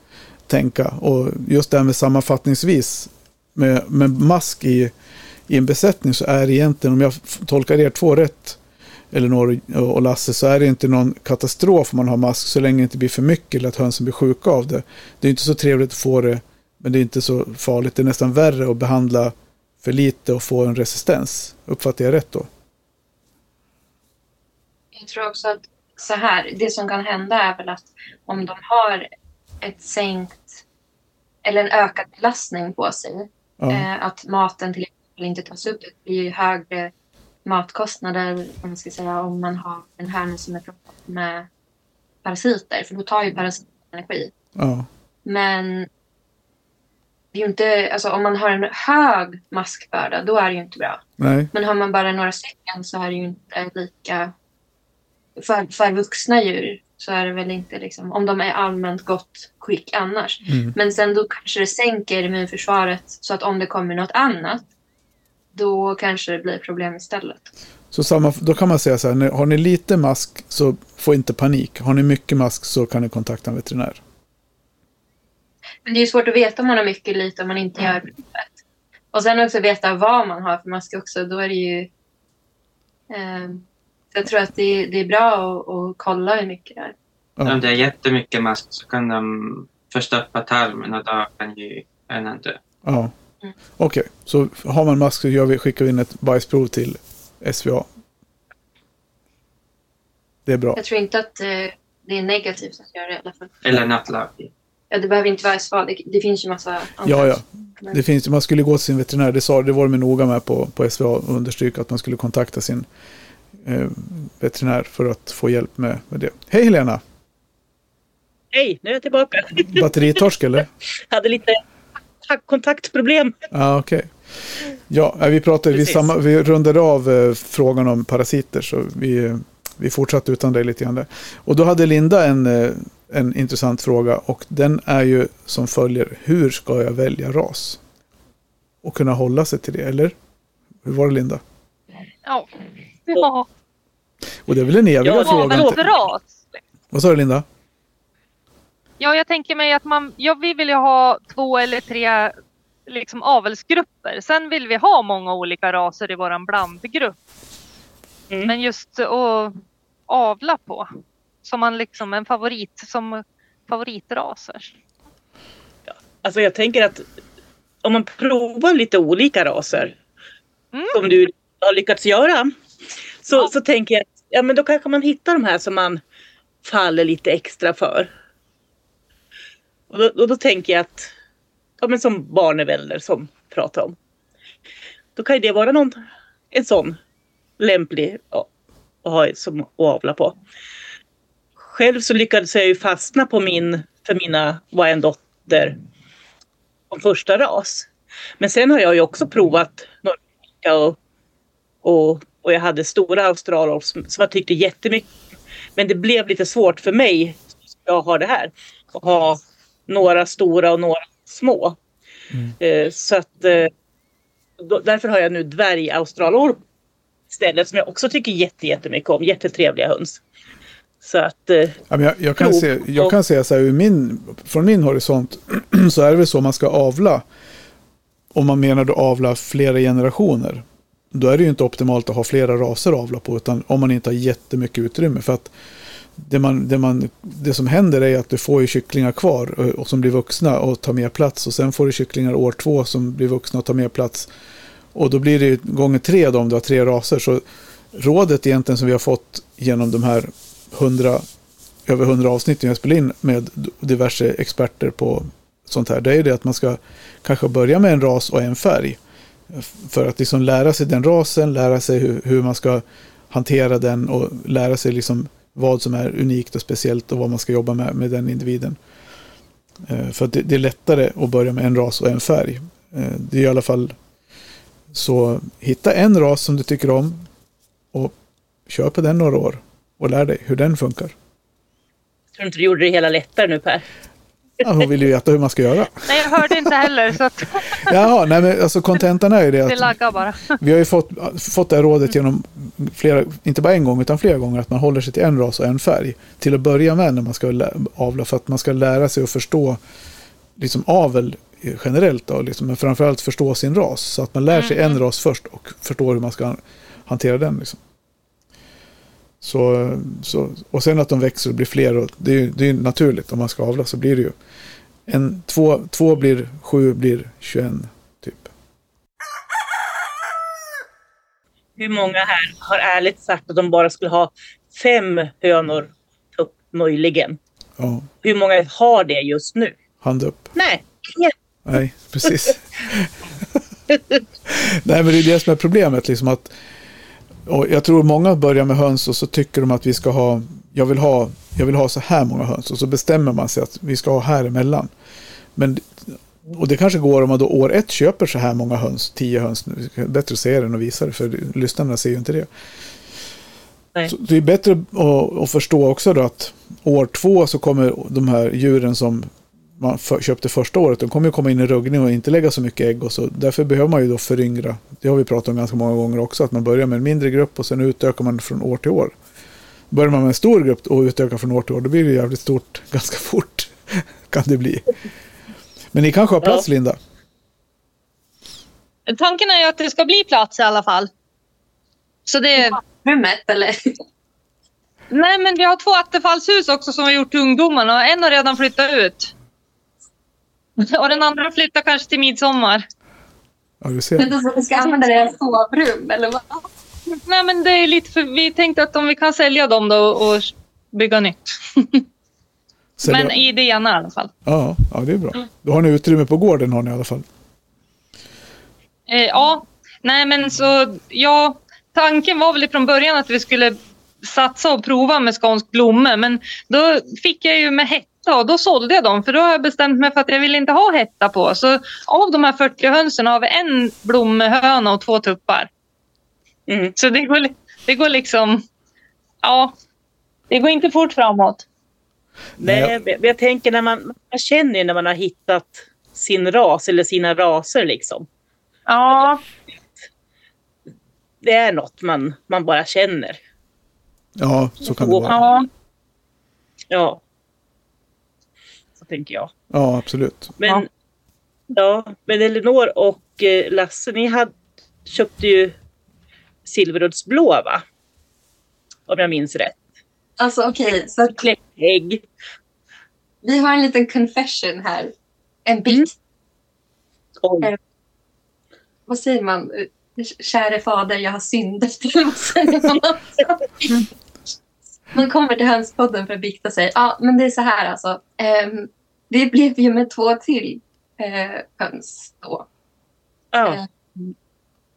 tänka. Och just det här med sammanfattningsvis med, med mask i, i en besättning så är det egentligen, om jag tolkar er två rätt, Elinor och Lasse så är det inte någon katastrof om man har mask så länge det inte blir för mycket eller att hönsen blir sjuka av det. Det är inte så trevligt att få det men det är inte så farligt. Det är nästan värre att behandla för lite och få en resistens. Uppfattar jag rätt då? Jag tror också att så här, det som kan hända är väl att om de har ett sänkt eller en ökad belastning på sig, Ja, eh, att maten till exempel inte tas upp, det blir ju högre matkostnader om man ska säga om man har en hörna som är proppad med parasiter, för då tar ju parasiter energi. ja, Men det är ju inte, alltså om man har en hög maskbörda, då är det ju inte bra. nej, Men har man bara några stycken så är det ju inte lika... För, för vuxna djur så är det väl inte liksom, om de är allmänt gott skick annars. mm. Men sen då kanske det sänker immunförsvaret så att om det kommer något annat då kanske det blir problem istället. Så samma, då kan man säga så här, har ni lite mask så få inte panik. Har ni mycket mask så kan ni kontakta en veterinär. Men det är ju svårt att veta om man har mycket eller lite om man inte gör provet. Och sen också veta vad man har för mask också. Då är det ju... Eh, jag tror att det, det är bra att, att kolla hur mycket det är. Ja. Om det är jättemycket mask så kan de förstoppa tarmen och då kan ju hönan dö. Ja. Mm. Okej, så har man mask så gör vi, skickar vi in ett bajsprov till SVA. Det är bra. Jag tror inte att eh, det är negativt att göra det i alla fall. Eller nattlag. Ja, det behöver inte vara SVA. Det, det finns ju massa andra. Ja, ja. Det finns, man skulle gå till sin veterinär, det, sa, det var de noga med på, på SVA och understryka att man skulle kontakta sin eh, veterinär för att få hjälp med, med det. Hej Helena! Hej, nu är jag tillbaka. Batteritorsk eller? [laughs] Hade lite kontaktproblem. Ja, okej. Ja, vi pratade, vi, samma, vi rundade av eh, frågan om parasiter så vi, vi fortsatte utan dig lite grann där. Och då hade Linda en, eh, en intressant fråga och den är ju som följer. Hur ska jag välja ras? Och kunna hålla sig till det, eller? Hur var det Linda? Ja. [laughs] Ja, Och det är väl den eviga Ja, ras. Vad sa du Linda? Ja, jag tänker mig att man, ja, vi vill ju ha två eller tre liksom avelsgrupper. Sen vill vi ha många olika raser i våran blandgrupp. Mm. Men just att avla på. Som man liksom en favorit, som favoritraser. Alltså jag tänker att om man provar lite olika raser Mm. som du har lyckats göra så, Ja. så tänker jag att ja, men då kanske man hittar de här som man faller lite extra för. Och då, och då tänker jag att, ja men som Barnevälder som pratar om. Då kan ju det vara någon, en sån lämplig ja, att ha som att avla på. Själv så lyckades jag ju fastna på min, för mina Wyandotter som första ras. Men sen har jag ju också provat olika och, och, och jag hade stora australor som, som jag tyckte jättemycket. Men det blev lite svårt för mig, jag har det här, att ha några stora och några små. Eh, så att eh, då, därför har jag nu dvärgaustralor istället som jag också tycker jätte, jättemycket om. Jättetrevliga höns. Så att eh, Ja, men jag, jag, kan se, jag kan säga så här, min, från min horisont [clears throat] så är det väl så man ska avla. Om man menar att avla flera generationer. Då är det ju inte optimalt att ha flera raser att avla på. Utan om man inte har jättemycket utrymme. För att det, man, det, man, det som händer är att du får ju kycklingar kvar och, och som blir vuxna och tar mer plats. Och sen får du kycklingar år två som blir vuxna och tar mer plats. Och då blir det ju gånger tre då om du har tre raser. Så rådet egentligen som vi har fått genom de här 100, över 100 avsnitten jag spelar in med diverse experter på sånt här. Det är ju det att man ska kanske börja med en ras och en färg. För att liksom lära sig den rasen, lära sig hur, hur man ska hantera den och lära sig liksom vad som är unikt och speciellt och vad man ska jobba med med den individen. Eh, för att det, det är lättare att börja med en ras och en färg. Eh, det är i alla fall så hitta en ras som du tycker om och kör på den några år och lär dig hur den funkar. jag tror inte du gjorde det hela lättare nu Per. Ja, hon vill ju veta hur man ska göra. Nej, jag hörde inte heller så att Jaha, nej men alltså kontentan är ju det det att laggar bara. vi har ju fått, fått det här rådet genom flera, inte bara en gång utan flera gånger att man håller sig till en ras och en färg. Till att börja med när man ska avla för att man ska lära sig att förstå liksom avel generellt då, liksom, men framförallt förstå sin ras. Så att man lär sig en ras först och förstår hur man ska hantera den. Liksom. Så, så, och sen att de växer och blir fler. Och det, är, det är naturligt. Om man ska avla så blir det ju. En, två, två blir sju blir 21 typ. Hur många här har ärligt sagt att de bara skulle ha fem hönor upp möjligen? Ja, Hur många har det just nu? hand upp. Nej, ingen. Nej, precis. [laughs] Nej, men det är det som är problemet. Liksom att, och jag tror många börjar med höns och så tycker de att vi ska ha jag, vill ha, jag vill ha så här många höns. Och så bestämmer man sig att vi ska ha här emellan. Men, och det kanske går om man då år ett köper så här många höns, tio höns. Bättre att se den och visa det, för lyssnarna ser ju inte det. Det är bättre att, att förstå också då att år två så kommer de här djuren som man för, köpte första året, de kommer ju komma in i ruggning och inte lägga så mycket ägg. Och så. Därför behöver man ju då föryngra. Det har vi pratat om ganska många gånger också, att man börjar med en mindre grupp och sen utökar man från år till år. Börjar man med en stor grupp och utökar från år till år, då blir det jävligt stort [laughs] ganska fort. kan det bli. Men ni kanske har plats, Ja. Linda? Tanken är ju att det ska bli plats i alla fall. Så det... Rummet eller? Nej, men vi har två attefallshus också som vi har gjort till ungdomarna och en har redan flyttat ut. [laughs] Och den andra flyttar kanske till midsommar. Ja, du ser. Men då så vi ska använda det som sovrum eller vad? Nej, men det är lite för... Vi tänkte att om vi kan sälja dem då och bygga nytt. [laughs] Sälja- Men i det ena i alla fall. ja, ja, det är bra. Då har ni utrymme på gården har ni i alla fall. Eh, ja, nej men så ja, tanken var väl från början att vi skulle satsa och prova med skånsk blomme. Men då fick jag ju med hetta och då sålde jag dem. För då har jag bestämt mig för att jag vill inte ha hetta på. Så av de här 40 hönsen har vi en blommehöna och två tuppar. Mm. Så det går, det går liksom... Ja, det går inte fort framåt. Nej, men jag tänker när man, man känner ju när man har hittat sin ras eller sina raser liksom. Ja, Det är något man, man bara känner. Ja, så kan det vara. ja. Ja. Tänker jag. Ja, absolut. Men, Ja. ja. men Elinor och eh, Lasse, ni hade, köpte ju Silveruddsblå va? Om jag minns rätt. Alltså okej, så att Kläckägg. vi har en liten confession här. En bikt. Oj. Eh, Vad säger man? Eh, Käre fader, jag har syndat. [laughs] Man? Kommer till hönspodden för att bikta sig. Ja, men det är så här alltså. Ehm, det blev ju med två till eh, höns då. Ja.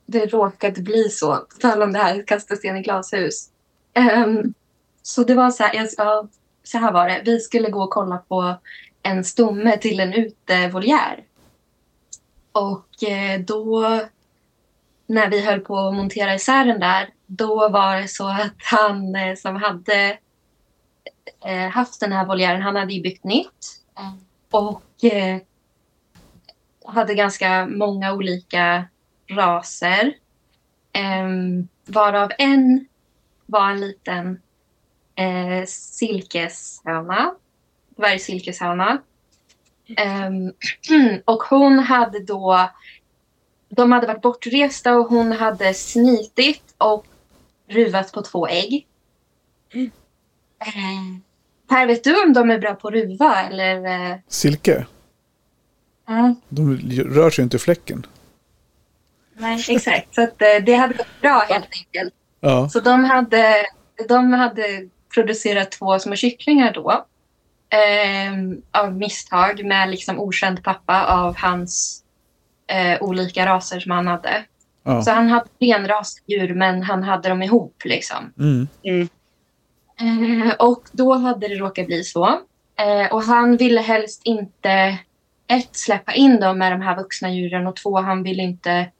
det råkade bli så. På tal om det här, kasta sten i glashus. Ehm, så det var så här, ja, så här var det. Vi skulle gå och kolla på en stomme till en utevoljär. Och eh, då, när vi höll på att montera isär den där, då var det så att han eh, som hade eh, haft den här voljären, han hade ju byggt nytt. Eh, och eh, hade ganska många olika raser. Um, varav en var en liten eh, silkeshöna. Dvärgsilkeshöna. Ehm, [clears throat] och hon hade då... De hade varit bortresta och hon hade snitit och ruvat på två ägg. Eh, per, vet du om de är bra på att ruva eller? eh? Silke, Mm. de rör sig inte i fläcken. Nej, exakt. Så att, eh, det hade gått bra helt enkelt. Ja, Så de hade, de hade producerat två små kycklingar då. ehm, av misstag med liksom okänd pappa av hans eh, olika raser som han hade. Ja. Så han hade renrasdjur men han hade dem ihop liksom. Mm. Eh, och då hade det råkat bli så. Eh, och han ville helst inte ett, släppa in dem med de här vuxna djuren och två, han ville inte,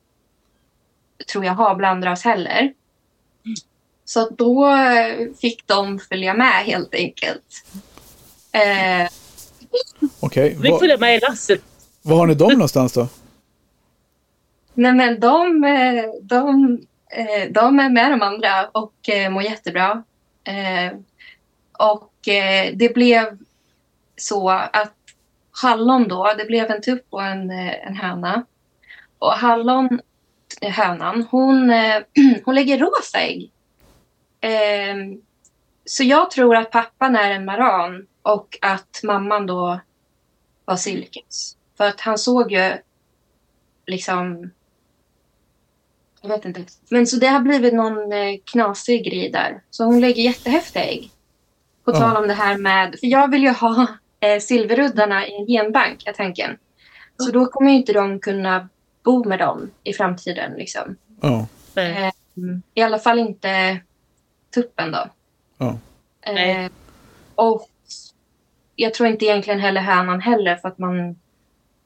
tror jag, ha blandras heller. Så då fick de följa med helt enkelt. Eh, Okej, Vi Var- följer med i lasset. var har ni dem någonstans då? Nej men de, eh, de, eh, de är med de andra och eh, mår jättebra. Och det blev så att Hallon då, det blev en tupp och en, en höna. Och Hallon, hönan, hon, [clears throat] hon lägger rosa ägg. Så jag tror att pappan är en maran och att mamman då var silkes. För att han såg ju liksom... Jag vet inte. Men så det har blivit någon eh, knasig grej där. Så hon lägger jättehäftiga ägg. På Ja. tal om det här med... För jag vill ju ha eh, silveruddarna i en genbank, är tanken. Så då kommer ju inte de kunna bo med dem i framtiden. Liksom. Ja. Mm. I alla fall inte tuppen då. Ja. Nej. Eh, och jag tror inte egentligen heller hönan heller för att man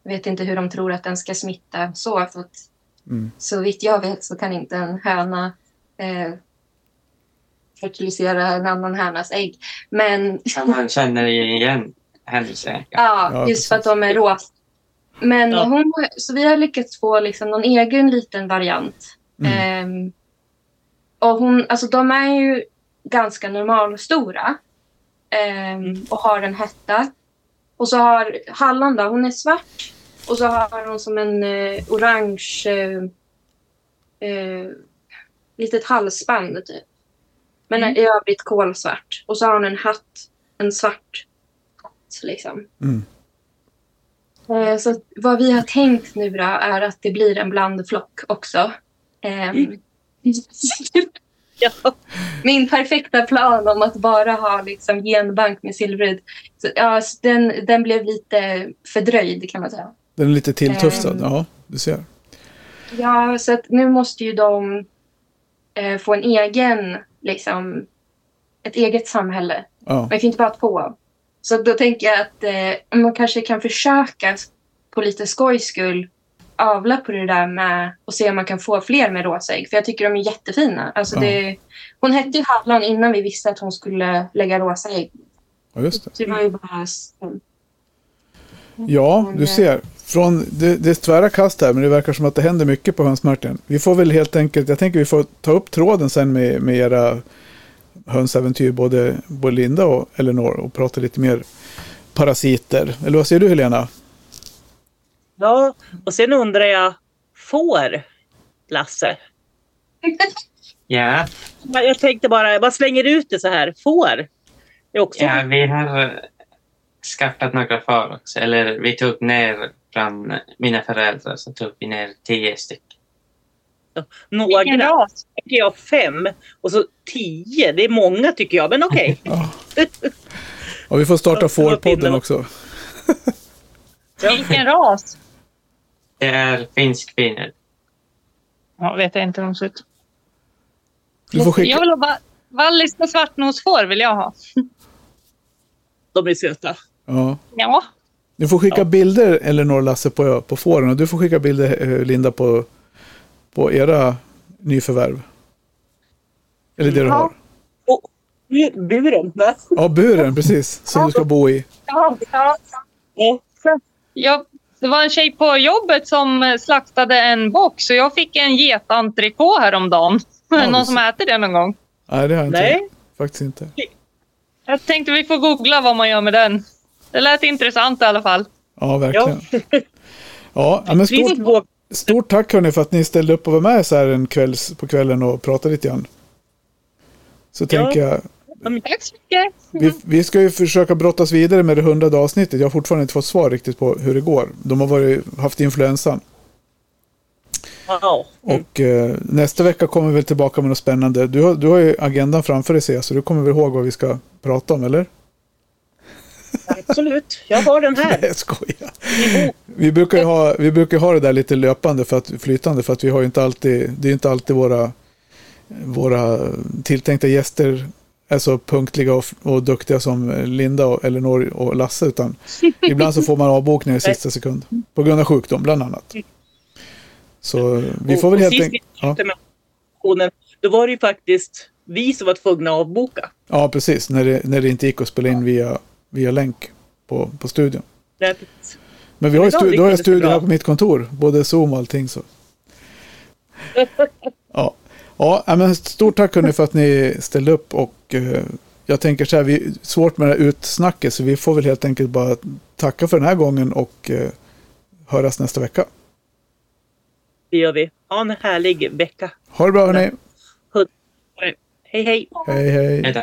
vet inte hur de tror att den ska smitta så. För att, Mm. Så vitt jag vet så kan inte en höna eh, fertilisera en annan hönas ägg. Men Ja, Man känner igen händelsen. [laughs] Ja, Ja, just för att de är rosa. Men Ja. hon, så vi har lyckats få liksom någon egen liten variant. Mm. Ehm, och hon, alltså de är ju ganska normalstora. Mm. Och har en hetta. Och så har Halland då, hon är svart. Och så har hon som en eh, orange eh, eh, litet halsband typ. Men Mm. i övrigt kolsvart. Och så har hon en hatt, en svart hatt liksom. Mm. Eh, Så vad vi har tänkt nu då är att det blir en blandflock också. Ehm, [laughs] Ja. Min perfekta plan om att bara ha liksom genbank med silverud. Så, ja, så den, den blev lite fördröjd kan man säga. Den är lite tilltufsad. Ehm. Ja, du ser. Ja, så att nu måste ju de eh, få en egen, liksom, ett eget samhälle. Ja. Man kan inte bara ha två. Så då tänker jag att eh, man kanske kan försöka på lite skojs skull avla på det där med och se om man kan få fler med rosa ägg. För jag tycker de är jättefina. Alltså Ja. det, hon hette ju Hallon innan vi visste att hon skulle lägga rosa ägg. ja, just det. Så det var ju bara... Ja, du ser. Från det, det är tvära kast här, men det verkar som att det händer mycket på hönsmarknaden. Vi får väl helt enkelt, jag tänker vi får ta upp tråden sen med, med era hönsäventyr, både, både Linda och Elinor, och prata lite mer parasiter. Eller vad säger du Helena? ja, och sen undrar jag, får Lasse? [laughs] Ja, Jag tänkte bara, jag bara slänger ut det så här. Får? Det är också ja, vi har skaffat några får också. Eller vi tog ner från mina föräldrar så tog vi ner tio stycken. Vilken några. ras? tycker jag fem och så tio. Det är många tycker jag, men okej. [laughs] Ja. Ja, vi får starta [laughs] fårpodden också. Vilken ras? Det är finsk finner. Ja, vet jag inte hur de ser ut. Du får Jag skicka, vill ha va- valliska svartnosfår vill jag ha. De är söta. ja. Ja, du får skicka Ja. bilder, Elinor och Lasse, på, på fåren. Och du får skicka bilder, eh, Linda, på, på era nyförvärv. Eller det du Ja. har. Bu- Buren, va? [laughs] Ja, buren, precis. Som du ska bo i. ja, ja. Ja. Det var en tjej på jobbet som eh, slaktade en bock så jag fick en getantrikå häromdagen. [laughs] Ja, Någon som äter det någon gång? Nej, det har jag inte. Nej. Faktiskt inte. Jag tänkte vi får googla vad man gör med den. Det lät intressant i alla fall. Ja, verkligen. Ja, [laughs] ja men stort, stort tack hörni för att ni ställde upp och var med så här en kvälls, på kvällen och pratade lite grann. Så Ja. tänker jag, Tack så mycket. vi, vi ska ju försöka brottas vidare med det hundrade avsnittet. Jag har fortfarande inte fått svar riktigt på hur det går. De har varit, haft influensan. Ja. Och eh, nästa vecka kommer vi väl tillbaka med något spännande. Du har, du har ju agendan framför dig så du kommer väl ihåg vad vi ska prata om, eller? Absolut. Jag har den [laughs] Nej, här. jag skojar. Vi brukar ju ha, vi brukar ha det där lite löpande, för att, flytande, för att vi har ju inte alltid, det är inte alltid våra, våra tilltänkta gäster är så punktliga och, och duktiga som Linda, och Elinor och Lasse, utan [laughs] ibland så får man avbokningar i sista sekund. På grund av sjukdom, bland annat. Så vi får väl helt enkelt... Ja, Då var det ju faktiskt vi som var tvungna att avboka. ja, precis. När det, när det inte gick att spela in via, via länk på, på studion. Men vi har ju stu, då har jag lyckades det studio här på mitt kontor, både Zoom och allting. Så. [laughs] Ja, ja men stort tack hörni för att ni ställde upp och eh, jag tänker så här, vi svårt med det här utsnacket så vi får väl helt enkelt bara tacka för den här gången och eh, höras nästa vecka. Det gör vi. Ha en härlig vecka. Ha det bra hörni. Hej hej! Hej hej. Hejdå.